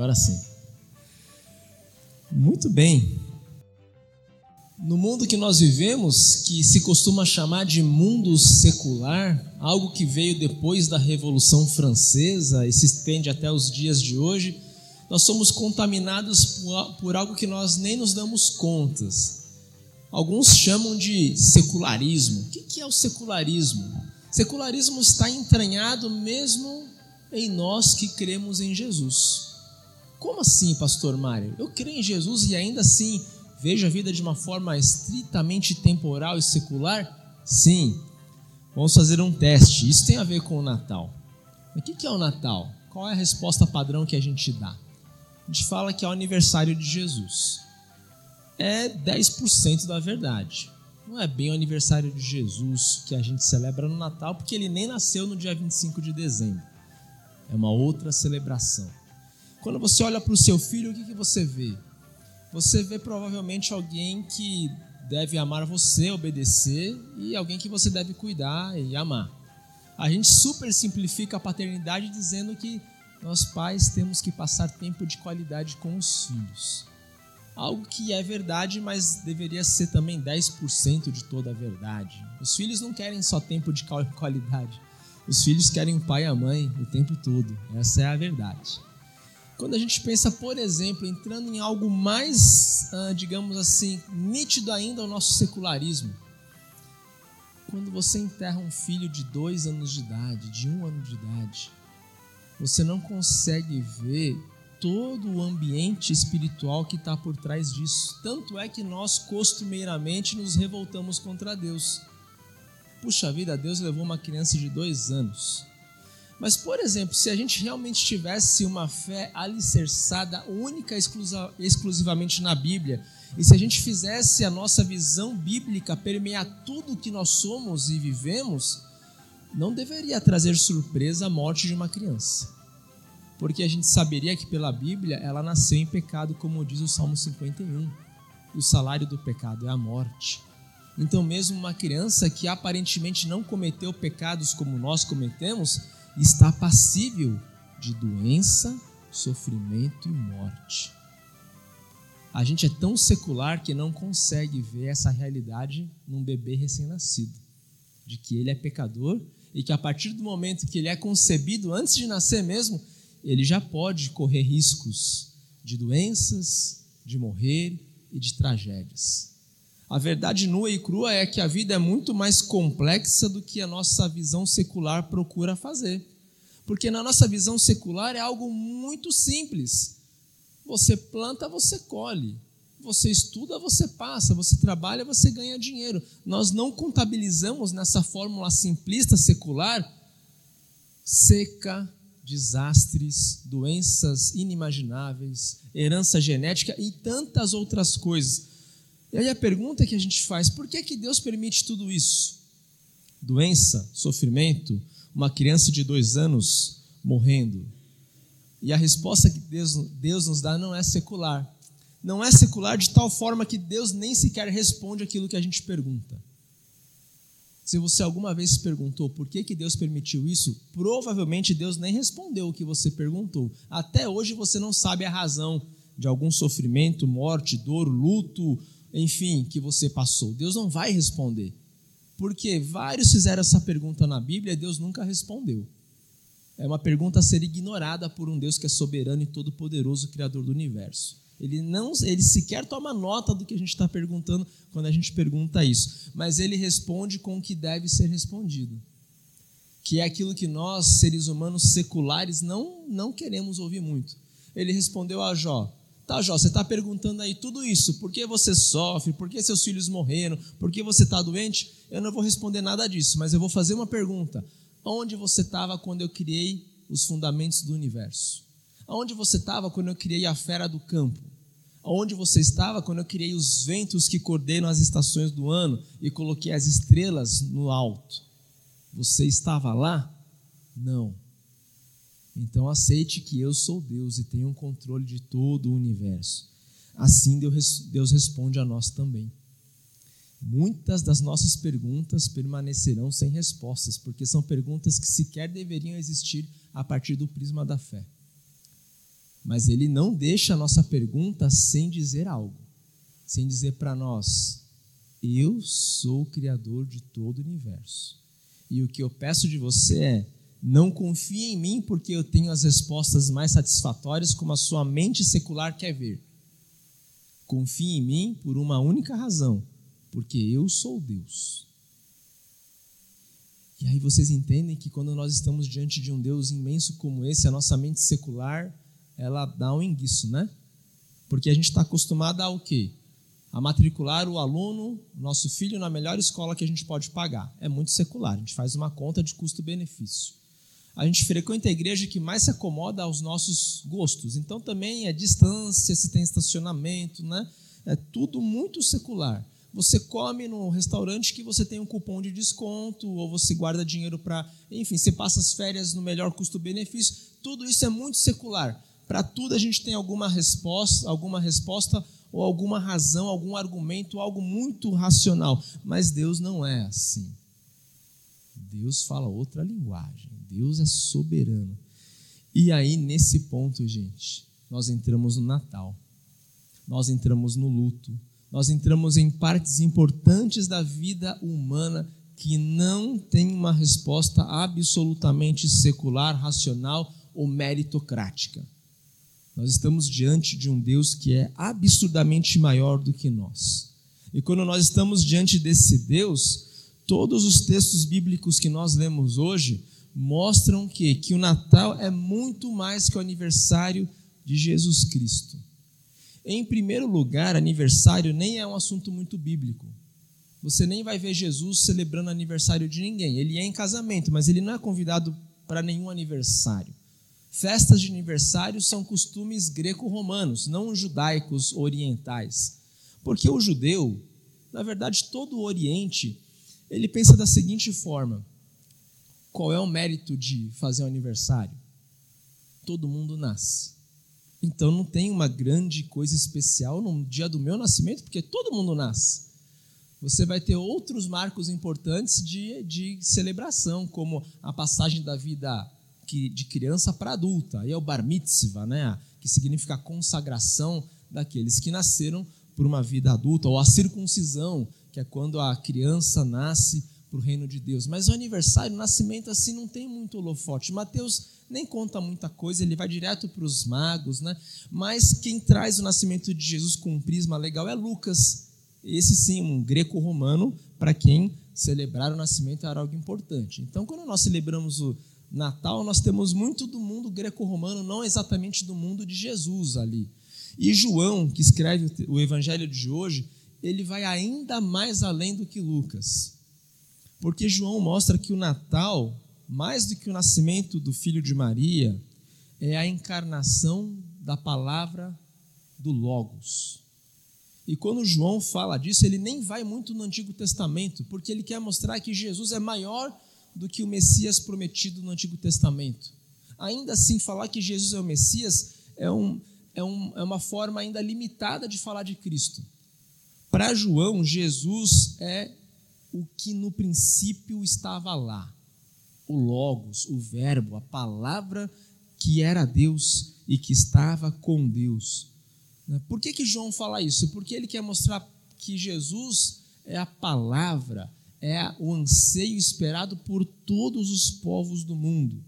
Agora sim. Muito bem. No mundo que nós vivemos, que se costuma chamar de mundo secular, algo que veio depois da Revolução Francesa e se estende até os dias de hoje, nós somos contaminados por, algo que nós nem nos damos contas. Alguns chamam de secularismo. O que é o secularismo? Secularismo está entranhado mesmo em nós que cremos em Jesus. Como assim, pastor Mário? Eu creio em Jesus e ainda assim vejo a vida de uma forma estritamente temporal e secular? Sim. Vamos fazer um teste. Isso tem a ver com o Natal. O que é o Natal? Qual é a resposta padrão que a gente dá? A gente fala que é o aniversário de Jesus. É 10% da verdade. Não é bem o aniversário de Jesus que a gente celebra no Natal, porque ele nem nasceu no dia 25 de dezembro. É uma outra celebração. Quando você olha para o seu filho, o que, que você vê? Você vê provavelmente alguém que deve amar você, obedecer, e alguém que você deve cuidar e amar. A gente super simplifica a paternidade dizendo que nós pais temos que passar tempo de qualidade com os filhos. Algo que é verdade, mas deveria ser também 10% de toda a verdade. Os filhos não querem só tempo de qualidade. Os filhos querem o pai e a mãe o tempo todo. Essa é a verdade. Quando a gente pensa, por exemplo, entrando em algo mais, ah, digamos assim, nítido ainda ao nosso secularismo. Quando você enterra um filho de dois anos de idade, de um ano de idade, você não consegue ver todo o ambiente espiritual que está por trás disso. Tanto é que nós costumeiramente nos revoltamos contra Deus. Puxa vida, Deus levou uma criança de dois anos mas, por exemplo, se a gente realmente tivesse uma fé alicerçada única exclusivamente na Bíblia, e se a gente fizesse a nossa visão bíblica permear tudo o que nós somos e vivemos, não deveria trazer surpresa a morte de uma criança. Porque a gente saberia que pela Bíblia ela nasceu em pecado, como diz o Salmo 51. E o salário do pecado é a morte. Então, mesmo uma criança que aparentemente não cometeu pecados como nós cometemos, está passível de doença, sofrimento e morte. A gente é tão secular que não consegue ver essa realidade num bebê recém-nascido, de que ele é pecador e que a partir do momento que ele é concebido, antes de nascer mesmo, ele já pode correr riscos de doenças, de morrer e de tragédias. A verdade nua e crua é que a vida é muito mais complexa do que a nossa visão secular procura fazer. Porque na nossa visão secular é algo muito simples. Você planta, você colhe. Você estuda, você passa. Você trabalha, você ganha dinheiro. Nós não contabilizamos nessa fórmula simplista secular seca, desastres, doenças inimagináveis, herança genética e tantas outras coisas e aí a pergunta que a gente faz, por que, que Deus permite tudo isso? Doença, sofrimento, uma criança de dois anos morrendo. E a resposta que Deus, Deus nos dá não é secular. Não é secular de tal forma que Deus nem sequer responde aquilo que a gente pergunta. Se você alguma vez se perguntou por que, que Deus permitiu isso, provavelmente Deus nem respondeu o que você perguntou. Até hoje você não sabe a razão de algum sofrimento, morte, dor, luto, enfim, que você passou? Deus não vai responder. Porque vários fizeram essa pergunta na Bíblia e Deus nunca respondeu. É uma pergunta a ser ignorada por um Deus que é soberano e todo-poderoso, Criador do universo. Ele não, ele sequer toma nota do que a gente está perguntando quando a gente pergunta isso, mas ele responde com o que deve ser respondido, que é aquilo que nós, seres humanos seculares, não, não queremos ouvir muito. Ele respondeu a Jó: Tá, Jó, você está perguntando aí tudo isso, por que você sofre, por que seus filhos morreram, por que você está doente? Eu não vou responder nada disso, mas eu vou fazer uma pergunta. Onde você estava quando eu criei os fundamentos do universo? Aonde você estava quando eu criei a fera do campo? Aonde você estava quando eu criei os ventos que coordenam as estações do ano e coloquei as estrelas no alto? Você estava lá? Não. Então aceite que eu sou Deus e tenho um controle de todo o universo. assim Deus responde a nós também. Muitas das nossas perguntas permanecerão sem respostas, porque são perguntas que sequer deveriam existir a partir do prisma da fé. Mas ele não deixa a nossa pergunta sem dizer algo, sem dizer para nós: Eu sou o Criador de todo o universo. E o que eu peço de você é: não confie em mim porque eu tenho as respostas mais satisfatórias como a sua mente secular quer ver. Confie em mim por uma única razão porque eu sou Deus. E aí vocês entendem que quando nós estamos diante de um Deus imenso como esse, a nossa mente secular, ela dá um enguiço, né? Porque a gente está acostumado a o quê? A matricular o aluno, nosso filho, na melhor escola que a gente pode pagar. É muito secular, a gente faz uma conta de custo-benefício. A gente frequenta a igreja que mais se acomoda aos nossos gostos. Então também é distância, se tem estacionamento, né? É tudo muito secular você come no restaurante que você tem um cupom de desconto, ou você guarda dinheiro para. Enfim, você passa as férias no melhor custo-benefício. Tudo isso é muito secular. Para tudo a gente tem alguma resposta, alguma resposta ou alguma razão, algum argumento, algo muito racional. Mas Deus não é assim. Deus fala outra linguagem. Deus é soberano. E aí, nesse ponto, gente, nós entramos no Natal. Nós entramos no luto nós entramos em partes importantes da vida humana que não tem uma resposta absolutamente secular, racional ou meritocrática. Nós estamos diante de um Deus que é absurdamente maior do que nós. E quando nós estamos diante desse Deus, todos os textos bíblicos que nós lemos hoje mostram que, que o Natal é muito mais que o aniversário de Jesus Cristo. Em primeiro lugar, aniversário nem é um assunto muito bíblico. Você nem vai ver Jesus celebrando aniversário de ninguém. Ele é em casamento, mas ele não é convidado para nenhum aniversário. Festas de aniversário são costumes greco-romanos, não judaicos orientais. Porque o judeu, na verdade, todo o Oriente, ele pensa da seguinte forma: qual é o mérito de fazer um aniversário? Todo mundo nasce. Então não tem uma grande coisa especial no dia do meu nascimento, porque todo mundo nasce. Você vai ter outros marcos importantes de, de celebração, como a passagem da vida de criança para adulta. Aí é o bar mitzvah, né? que significa a consagração daqueles que nasceram por uma vida adulta, ou a circuncisão, que é quando a criança nasce para o reino de Deus. Mas o aniversário, o nascimento, assim, não tem muito holofote. Mateus nem conta muita coisa, ele vai direto para os magos, né? Mas quem traz o nascimento de Jesus com um prisma legal é Lucas. Esse sim, um greco-romano, para quem celebrar o nascimento era algo importante. Então, quando nós celebramos o Natal, nós temos muito do mundo greco-romano, não exatamente do mundo de Jesus ali. E João, que escreve o evangelho de hoje, ele vai ainda mais além do que Lucas. Porque João mostra que o Natal mais do que o nascimento do filho de Maria, é a encarnação da palavra do Logos. E quando João fala disso, ele nem vai muito no Antigo Testamento, porque ele quer mostrar que Jesus é maior do que o Messias prometido no Antigo Testamento. Ainda assim, falar que Jesus é o Messias é, um, é, um, é uma forma ainda limitada de falar de Cristo. Para João, Jesus é o que no princípio estava lá o Logos, o Verbo, a palavra que era Deus e que estava com Deus. Né? Por que, que João fala isso? Porque ele quer mostrar que Jesus é a palavra, é o anseio esperado por todos os povos do mundo.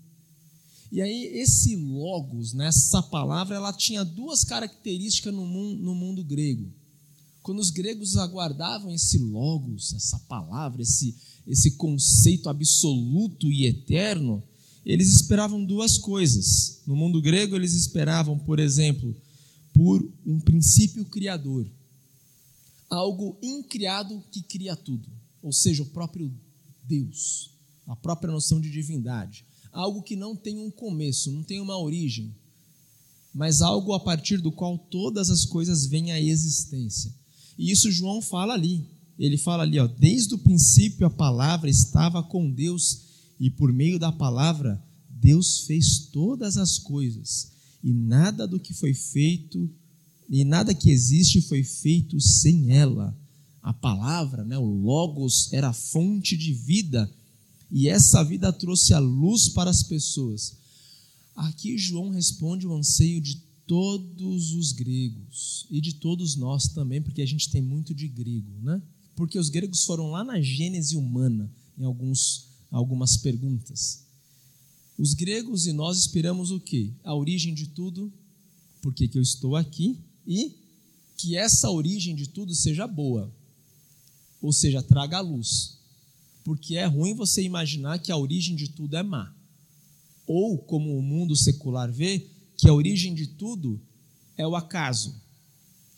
E aí, esse logos, né, essa palavra, ela tinha duas características no mundo, no mundo grego. Quando os gregos aguardavam esse logos, essa palavra, esse, esse conceito absoluto e eterno, eles esperavam duas coisas. No mundo grego, eles esperavam, por exemplo, por um princípio criador, algo incriado que cria tudo, ou seja, o próprio Deus, a própria noção de divindade, algo que não tem um começo, não tem uma origem, mas algo a partir do qual todas as coisas vêm à existência. E isso João fala ali ele fala ali, ó, desde o princípio a palavra estava com Deus e por meio da palavra Deus fez todas as coisas e nada do que foi feito e nada que existe foi feito sem ela. A palavra, né, o Logos, era a fonte de vida, e essa vida trouxe a luz para as pessoas. Aqui João responde o anseio de todos os gregos e de todos nós também, porque a gente tem muito de grego, né? Porque os gregos foram lá na gênese humana em alguns, algumas perguntas. Os gregos e nós esperamos o quê? A origem de tudo, por que eu estou aqui e que essa origem de tudo seja boa, ou seja, traga a luz. Porque é ruim você imaginar que a origem de tudo é má. Ou, como o mundo secular vê, que a origem de tudo é o acaso.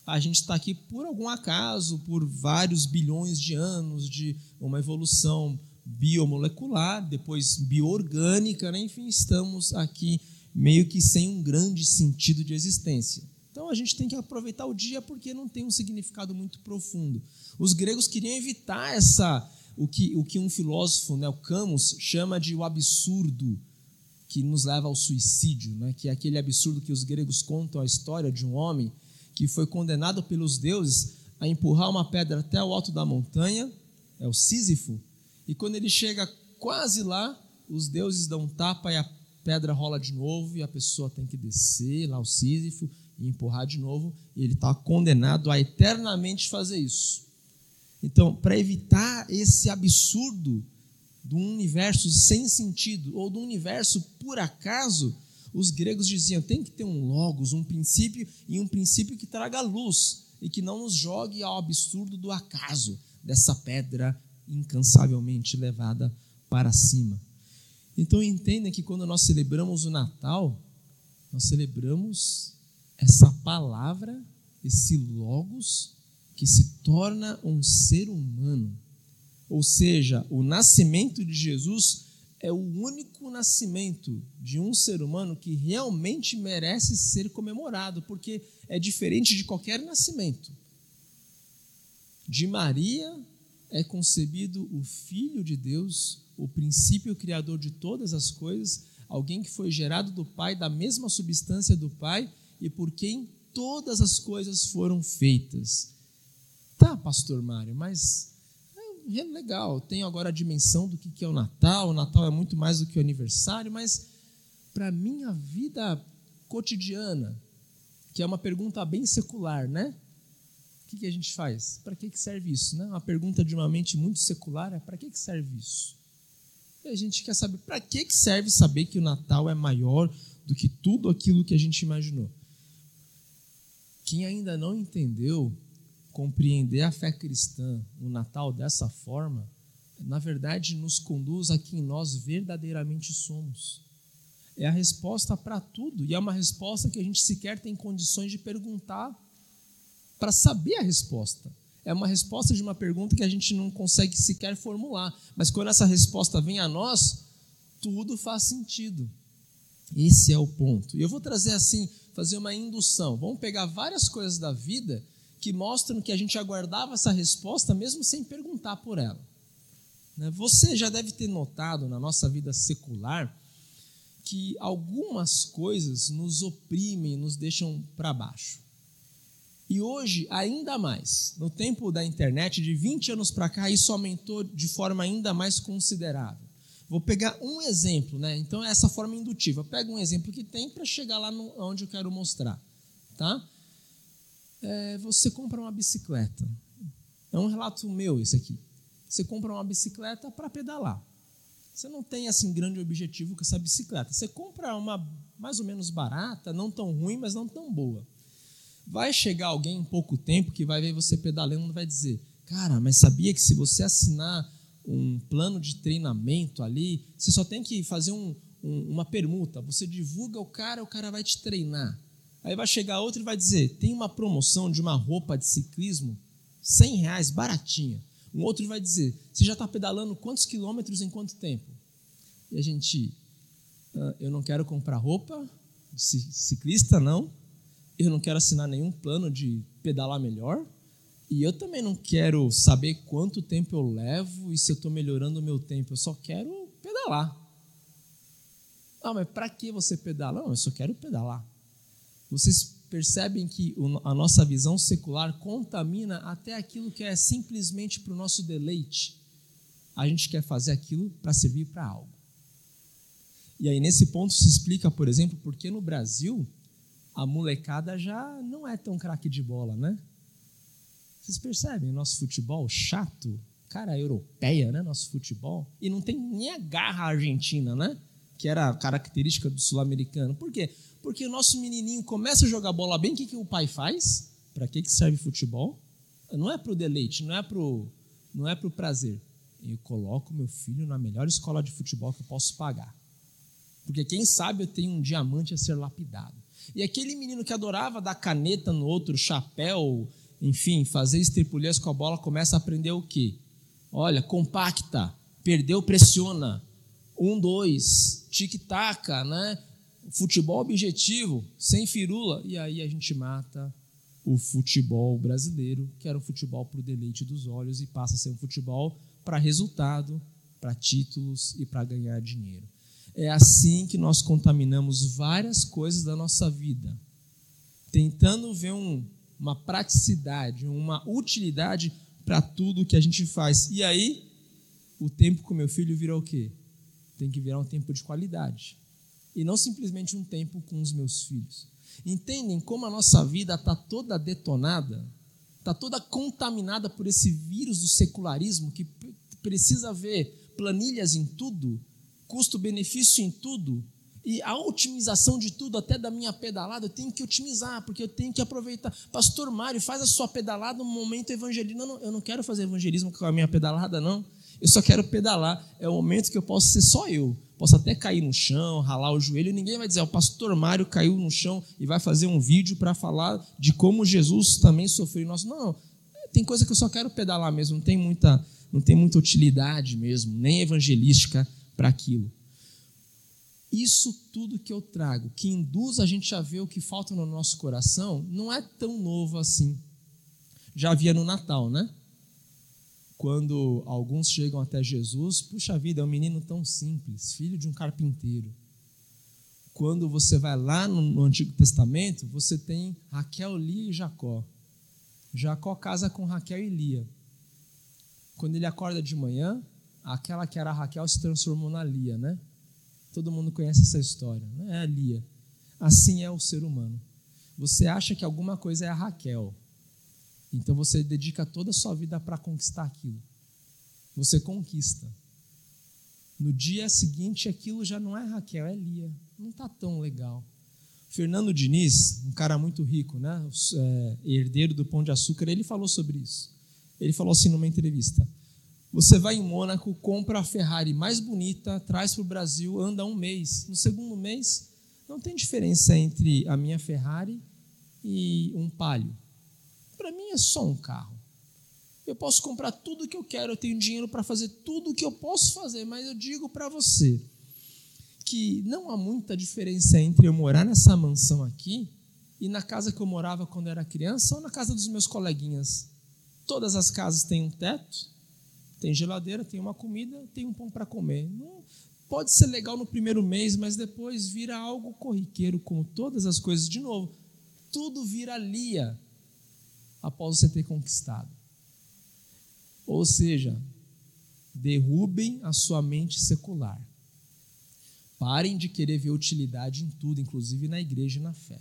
A gente está aqui por algum acaso, por vários bilhões de anos de uma evolução biomolecular, depois bioorgânica, né? enfim, estamos aqui meio que sem um grande sentido de existência. Então a gente tem que aproveitar o dia porque não tem um significado muito profundo. Os gregos queriam evitar essa o que, o que um filósofo, né, o Camus, chama de o absurdo que nos leva ao suicídio, né? que é aquele absurdo que os gregos contam a história de um homem que foi condenado pelos deuses a empurrar uma pedra até o alto da montanha, é o Sísifo, e quando ele chega quase lá, os deuses dão um tapa e a pedra rola de novo e a pessoa tem que descer lá o Sísifo e empurrar de novo, e ele está condenado a eternamente fazer isso. Então, para evitar esse absurdo de um universo sem sentido ou de um universo por acaso, os gregos diziam tem que ter um logos, um princípio e um princípio que traga luz e que não nos jogue ao absurdo do acaso dessa pedra incansavelmente levada para cima. Então entendem que quando nós celebramos o Natal, nós celebramos essa palavra, esse logos que se torna um ser humano ou seja, o nascimento de Jesus é o único nascimento de um ser humano que realmente merece ser comemorado, porque é diferente de qualquer nascimento. De Maria é concebido o Filho de Deus, o princípio criador de todas as coisas, alguém que foi gerado do Pai, da mesma substância do Pai, e por quem todas as coisas foram feitas. Tá, pastor Mário, mas é legal, tenho agora a dimensão do que é o Natal, o Natal é muito mais do que o aniversário, mas para minha vida cotidiana, que é uma pergunta bem secular, né? O que, a gente faz? Para que, que serve isso? Né? Uma pergunta de uma mente muito secular é: para que, que serve isso? E a gente quer saber para que, que serve saber que o Natal é maior do que tudo aquilo que a gente imaginou. Quem ainda não entendeu compreender a fé cristã, o Natal dessa forma, na verdade nos conduz a quem nós verdadeiramente somos. É a resposta para tudo e é uma resposta que a gente sequer tem condições de perguntar para saber a resposta. É uma resposta de uma pergunta que a gente não consegue sequer formular, mas quando essa resposta vem a nós, tudo faz sentido. Esse é o ponto. E eu vou trazer assim, fazer uma indução. Vamos pegar várias coisas da vida que mostram que a gente aguardava essa resposta mesmo sem perguntar por ela. Né? Você já deve ter notado na nossa vida secular que algumas coisas nos oprimem, nos deixam para baixo. E hoje, ainda mais, no tempo da internet, de 20 anos para cá, isso aumentou de forma ainda mais considerável. Vou pegar um exemplo, né? Então, é essa forma indutiva. Pega um exemplo que tem para chegar lá no, onde eu quero mostrar. Tá? é, você compra uma bicicleta. É um relato meu esse aqui. Você compra uma bicicleta para pedalar. Você não tem assim grande objetivo com essa bicicleta. Você compra uma mais ou menos barata, não tão ruim, mas não tão boa. Vai chegar alguém em pouco tempo que vai ver você pedalando e vai dizer: Cara, mas sabia que se você assinar um plano de treinamento ali, você só tem que fazer um, um, uma permuta. Você divulga o cara, o cara vai te treinar. Aí vai chegar outro e vai dizer: tem uma promoção de uma roupa de ciclismo, 100 reais, baratinha. Um outro vai dizer: você já está pedalando quantos quilômetros em quanto tempo? E a gente, ah, eu não quero comprar roupa de ciclista, não. Eu não quero assinar nenhum plano de pedalar melhor. E eu também não quero saber quanto tempo eu levo e se eu estou melhorando o meu tempo. Eu só quero pedalar. Ah, mas para que você pedala? Não, eu só quero pedalar. Vocês percebem que a nossa visão secular contamina até aquilo que é simplesmente para o nosso deleite. A gente quer fazer aquilo para servir para algo. E aí, nesse ponto, se explica, por exemplo, porque no Brasil a molecada já não é tão craque de bola, né? Vocês percebem? Nosso futebol chato, cara, europeia, né? Nosso futebol. E não tem nem a garra argentina, né? Que era a característica do sul-americano. Por quê? Porque o nosso menininho começa a jogar bola bem, o que, que o pai faz? Para que, que serve futebol? Não é para o deleite, não é para não é pro prazer. Eu coloco meu filho na melhor escola de futebol que eu posso pagar. Porque quem sabe eu tenho um diamante a ser lapidado. E aquele menino que adorava dar caneta no outro, chapéu, enfim, fazer estripulhas com a bola, começa a aprender o quê? Olha, compacta, perdeu, pressiona. Um, dois, tic-tac, né? Futebol objetivo, sem firula. E aí a gente mata o futebol brasileiro, que era um futebol para o deleite dos olhos, e passa a ser um futebol para resultado, para títulos e para ganhar dinheiro. É assim que nós contaminamos várias coisas da nossa vida, tentando ver um, uma praticidade, uma utilidade para tudo que a gente faz. E aí, o tempo com meu filho virou o quê? Tem que virar um tempo de qualidade. E não simplesmente um tempo com os meus filhos. Entendem como a nossa vida está toda detonada, está toda contaminada por esse vírus do secularismo que precisa ver planilhas em tudo, custo-benefício em tudo, e a otimização de tudo, até da minha pedalada, eu tenho que otimizar, porque eu tenho que aproveitar. Pastor Mário, faz a sua pedalada no momento evangelismo. Não, não, eu não quero fazer evangelismo com a minha pedalada, não. Eu só quero pedalar. É o momento que eu posso ser só eu. Posso até cair no chão, ralar o joelho, e ninguém vai dizer, o pastor Mário caiu no chão e vai fazer um vídeo para falar de como Jesus também sofreu. Nosso, não, não, tem coisa que eu só quero pedalar mesmo, não tem muita, não tem muita utilidade mesmo, nem evangelística para aquilo. Isso tudo que eu trago, que induz a gente a ver o que falta no nosso coração, não é tão novo assim. Já havia no Natal, né? Quando alguns chegam até Jesus, puxa vida, é um menino tão simples, filho de um carpinteiro. Quando você vai lá no, Antigo Testamento, você tem Raquel, Lia e Jacó. Jacó casa com Raquel e Lia. Quando ele acorda de manhã, aquela que era Raquel se transformou na Lia, né? Todo mundo conhece essa história, não é a Lia. Assim é o ser humano. Você acha que alguma coisa é a Raquel, então você dedica toda a sua vida para conquistar aquilo. Você conquista. No dia seguinte, aquilo já não é Raquel, é Lia. Não está tão legal. Fernando Diniz, um cara muito rico, né? É, herdeiro do Pão de Açúcar, ele falou sobre isso. Ele falou assim numa entrevista: você vai em Mônaco, compra a Ferrari mais bonita, traz para o Brasil, anda um mês. No segundo mês, não tem diferença entre a minha Ferrari e um Palio. Para mim é só um carro. Eu posso comprar tudo o que eu quero, eu tenho dinheiro para fazer tudo o que eu posso fazer, mas eu digo para você que não há muita diferença entre eu morar nessa mansão aqui e na casa que eu morava quando era criança ou na casa dos meus coleguinhas. Todas as casas têm um teto, tem geladeira, tem uma comida, tem um pão para comer. Não, pode ser legal no primeiro mês, mas depois vira algo corriqueiro, como todas as coisas. De novo, tudo vira lia após você ter conquistado. Ou seja, derrubem a sua mente secular. Parem de querer ver utilidade em tudo, inclusive na igreja e na fé.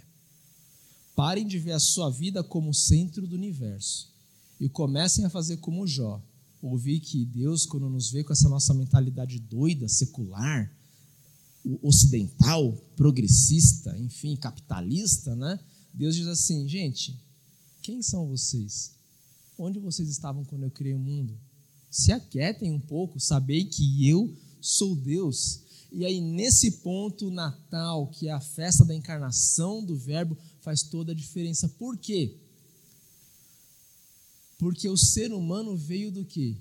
Parem de ver a sua vida como o centro do universo e comecem a fazer como Jó ouvir que Deus, quando nos vê com essa nossa mentalidade doida, secular, ocidental, progressista, enfim, capitalista, né? Deus diz assim, gente, quem são vocês? Onde vocês estavam quando eu criei o mundo? Se aquietem um pouco, sabei que eu sou Deus. E aí, nesse ponto, o Natal, que é a festa da encarnação do Verbo, faz toda a diferença. Por quê? Porque o ser humano veio do quê?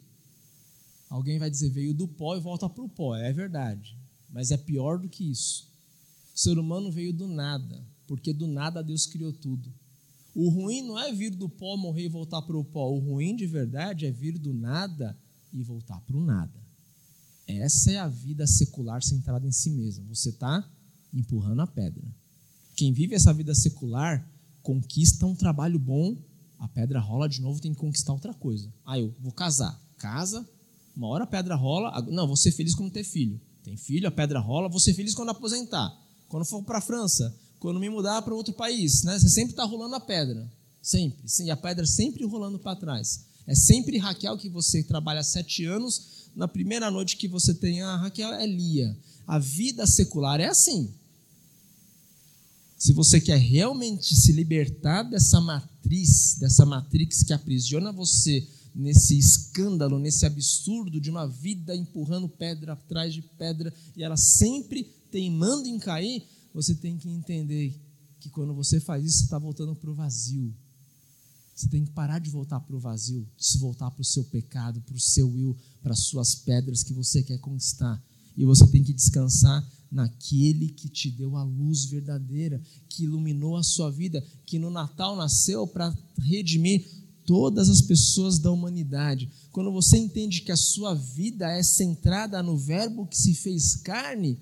Alguém vai dizer veio do pó e volta para o pó. É verdade. Mas é pior do que isso. O ser humano veio do nada, porque do nada Deus criou tudo. O ruim não é vir do pó, morrer e voltar para o pó. O ruim de verdade é vir do nada e voltar para o nada. Essa é a vida secular centrada em si mesma. Você está empurrando a pedra. Quem vive essa vida secular conquista um trabalho bom, a pedra rola de novo, tem que conquistar outra coisa. Ah, eu vou casar. Casa, uma hora a pedra rola. Não, vou ser feliz quando ter filho. Tem filho, a pedra rola, vou ser feliz quando aposentar. Quando for para a França, quando me mudar para outro país, né? Você sempre está rolando a pedra. Sempre. Sim, a pedra sempre rolando para trás. É sempre Raquel que você trabalha sete anos. Na primeira noite que você tem a Raquel é Lia. A vida secular é assim. Se você quer realmente se libertar dessa matriz, dessa matrix que aprisiona você nesse escândalo, nesse absurdo de uma vida empurrando pedra atrás de pedra e ela sempre teimando em cair, você tem que entender que quando você faz isso, você está voltando para o vazio. Você tem que parar de voltar para o vazio, de se voltar para o seu pecado, para o seu eu, para as suas pedras que você quer conquistar. E você tem que descansar naquele que te deu a luz verdadeira, que iluminou a sua vida, que no Natal nasceu para redimir todas as pessoas da humanidade. Quando você entende que a sua vida é centrada no Verbo que se fez carne,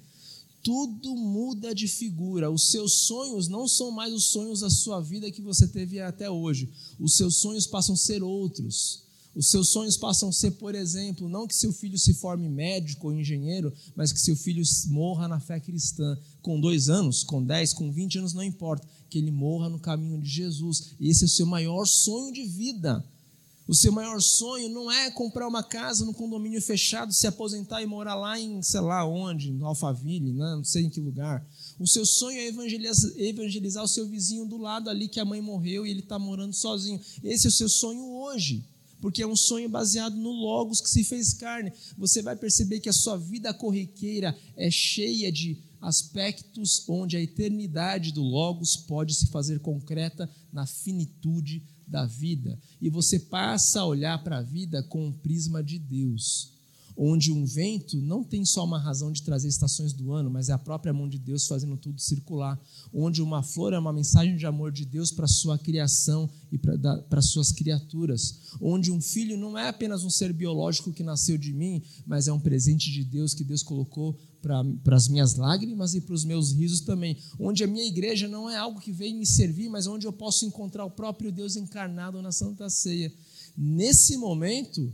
tudo muda de figura. Os seus sonhos não são mais os sonhos da sua vida que você teve até hoje. Os seus sonhos passam a ser outros. Os seus sonhos passam a ser, por exemplo, não que seu filho se forme médico ou engenheiro, mas que seu filho morra na fé cristã. Com dois anos, com dez, com vinte anos, não importa. Que ele morra no caminho de Jesus. Esse é o seu maior sonho de vida. O seu maior sonho não é comprar uma casa no condomínio fechado, se aposentar e morar lá em, sei lá onde, no Alphaville, né? não sei em que lugar. O seu sonho é evangelizar, evangelizar o seu vizinho do lado ali que a mãe morreu e ele está morando sozinho. Esse é o seu sonho hoje porque é um sonho baseado no Logos que se fez carne. Você vai perceber que a sua vida corriqueira é cheia de aspectos onde a eternidade do Logos pode se fazer concreta na finitude da vida. E você passa a olhar para a vida com um prisma de Deus onde um vento não tem só uma razão de trazer estações do ano, mas é a própria mão de Deus fazendo tudo circular, onde uma flor é uma mensagem de amor de Deus para sua criação e para as suas criaturas, onde um filho não é apenas um ser biológico que nasceu de mim, mas é um presente de Deus que Deus colocou para as minhas lágrimas e para os meus risos também, onde a minha igreja não é algo que vem me servir, mas onde eu posso encontrar o próprio Deus encarnado na Santa Ceia. Nesse momento,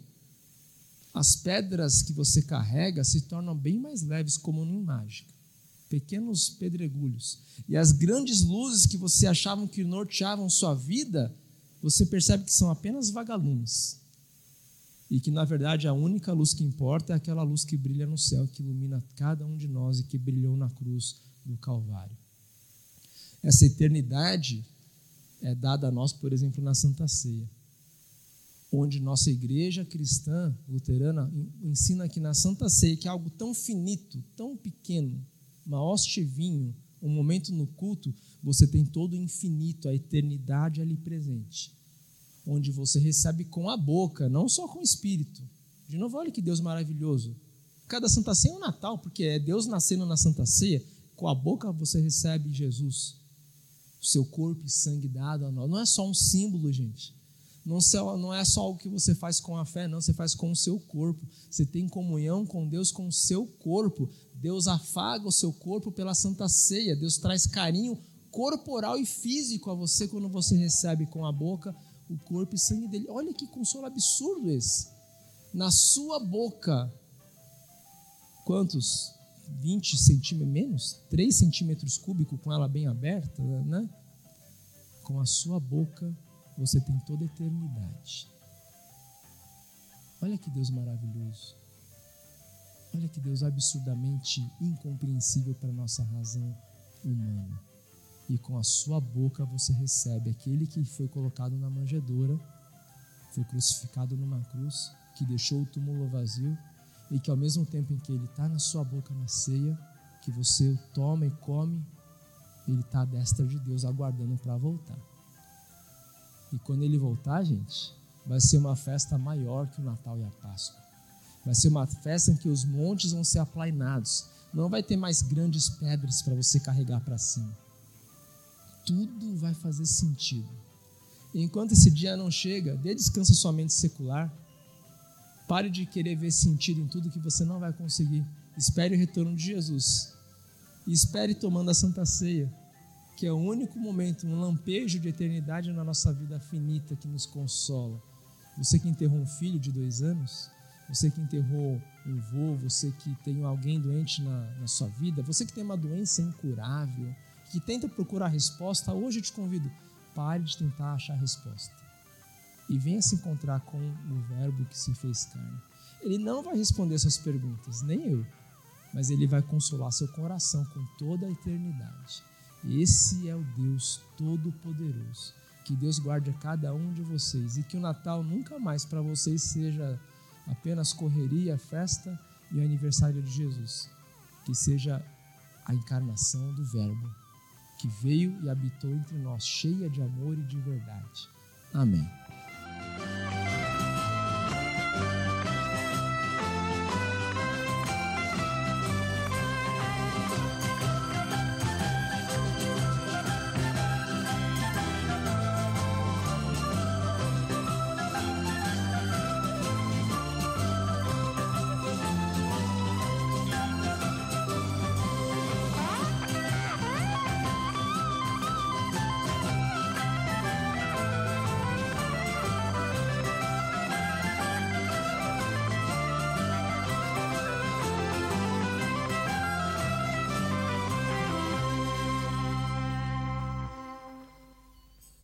as pedras que você carrega se tornam bem mais leves, como em mágica. Pequenos pedregulhos. E as grandes luzes que você achava que norteavam sua vida, você percebe que são apenas vagalumes. E que, na verdade, a única luz que importa é aquela luz que brilha no céu, que ilumina cada um de nós e que brilhou na cruz do Calvário. Essa eternidade é dada a nós, por exemplo, na Santa Ceia onde nossa igreja cristã luterana ensina que na Santa Ceia, que é algo tão finito, tão pequeno, uma hoste vinho, um momento no culto, você tem todo o infinito, a eternidade ali presente. Onde você recebe com a boca, não só com o espírito. De novo, olha que Deus maravilhoso. Cada Santa Ceia é um Natal, porque é Deus nascendo na Santa Ceia, com a boca você recebe Jesus. O seu corpo e sangue dado a nós. Não é só um símbolo, gente não é só o que você faz com a fé, não, você faz com o seu corpo. Você tem comunhão com Deus com o seu corpo. Deus afaga o seu corpo pela santa ceia. Deus traz carinho corporal e físico a você quando você recebe com a boca o corpo e sangue dele. Olha que consolo absurdo esse. Na sua boca, quantos? 20 centímetros menos? 3 centímetros cúbicos com ela bem aberta, né? Com a sua boca você tem toda a eternidade. Olha que Deus maravilhoso. Olha que Deus absurdamente incompreensível para a nossa razão humana. E com a sua boca você recebe aquele que foi colocado na manjedoura, foi crucificado numa cruz, que deixou o túmulo vazio e que ao mesmo tempo em que ele está na sua boca na ceia, que você o toma e come, ele está à destra de Deus aguardando para voltar. E quando ele voltar, gente, vai ser uma festa maior que o Natal e a Páscoa. Vai ser uma festa em que os montes vão ser aplainados. Não vai ter mais grandes pedras para você carregar para cima. Tudo vai fazer sentido. Enquanto esse dia não chega, dê descanso à sua mente secular. Pare de querer ver sentido em tudo que você não vai conseguir. Espere o retorno de Jesus. E espere tomando a Santa Ceia que é o único momento, um lampejo de eternidade na nossa vida finita que nos consola. Você que enterrou um filho de dois anos, você que enterrou um vô, você que tem alguém doente na, na sua vida, você que tem uma doença incurável, que tenta procurar resposta, hoje eu te convido, pare de tentar achar resposta. E venha se encontrar com o Verbo que se fez carne. Ele não vai responder suas perguntas, nem eu, mas ele vai consolar seu coração com toda a eternidade. Esse é o Deus Todo-Poderoso. Que Deus guarde a cada um de vocês e que o Natal nunca mais para vocês seja apenas correria, festa e aniversário de Jesus. Que seja a encarnação do Verbo que veio e habitou entre nós, cheia de amor e de verdade. Amém.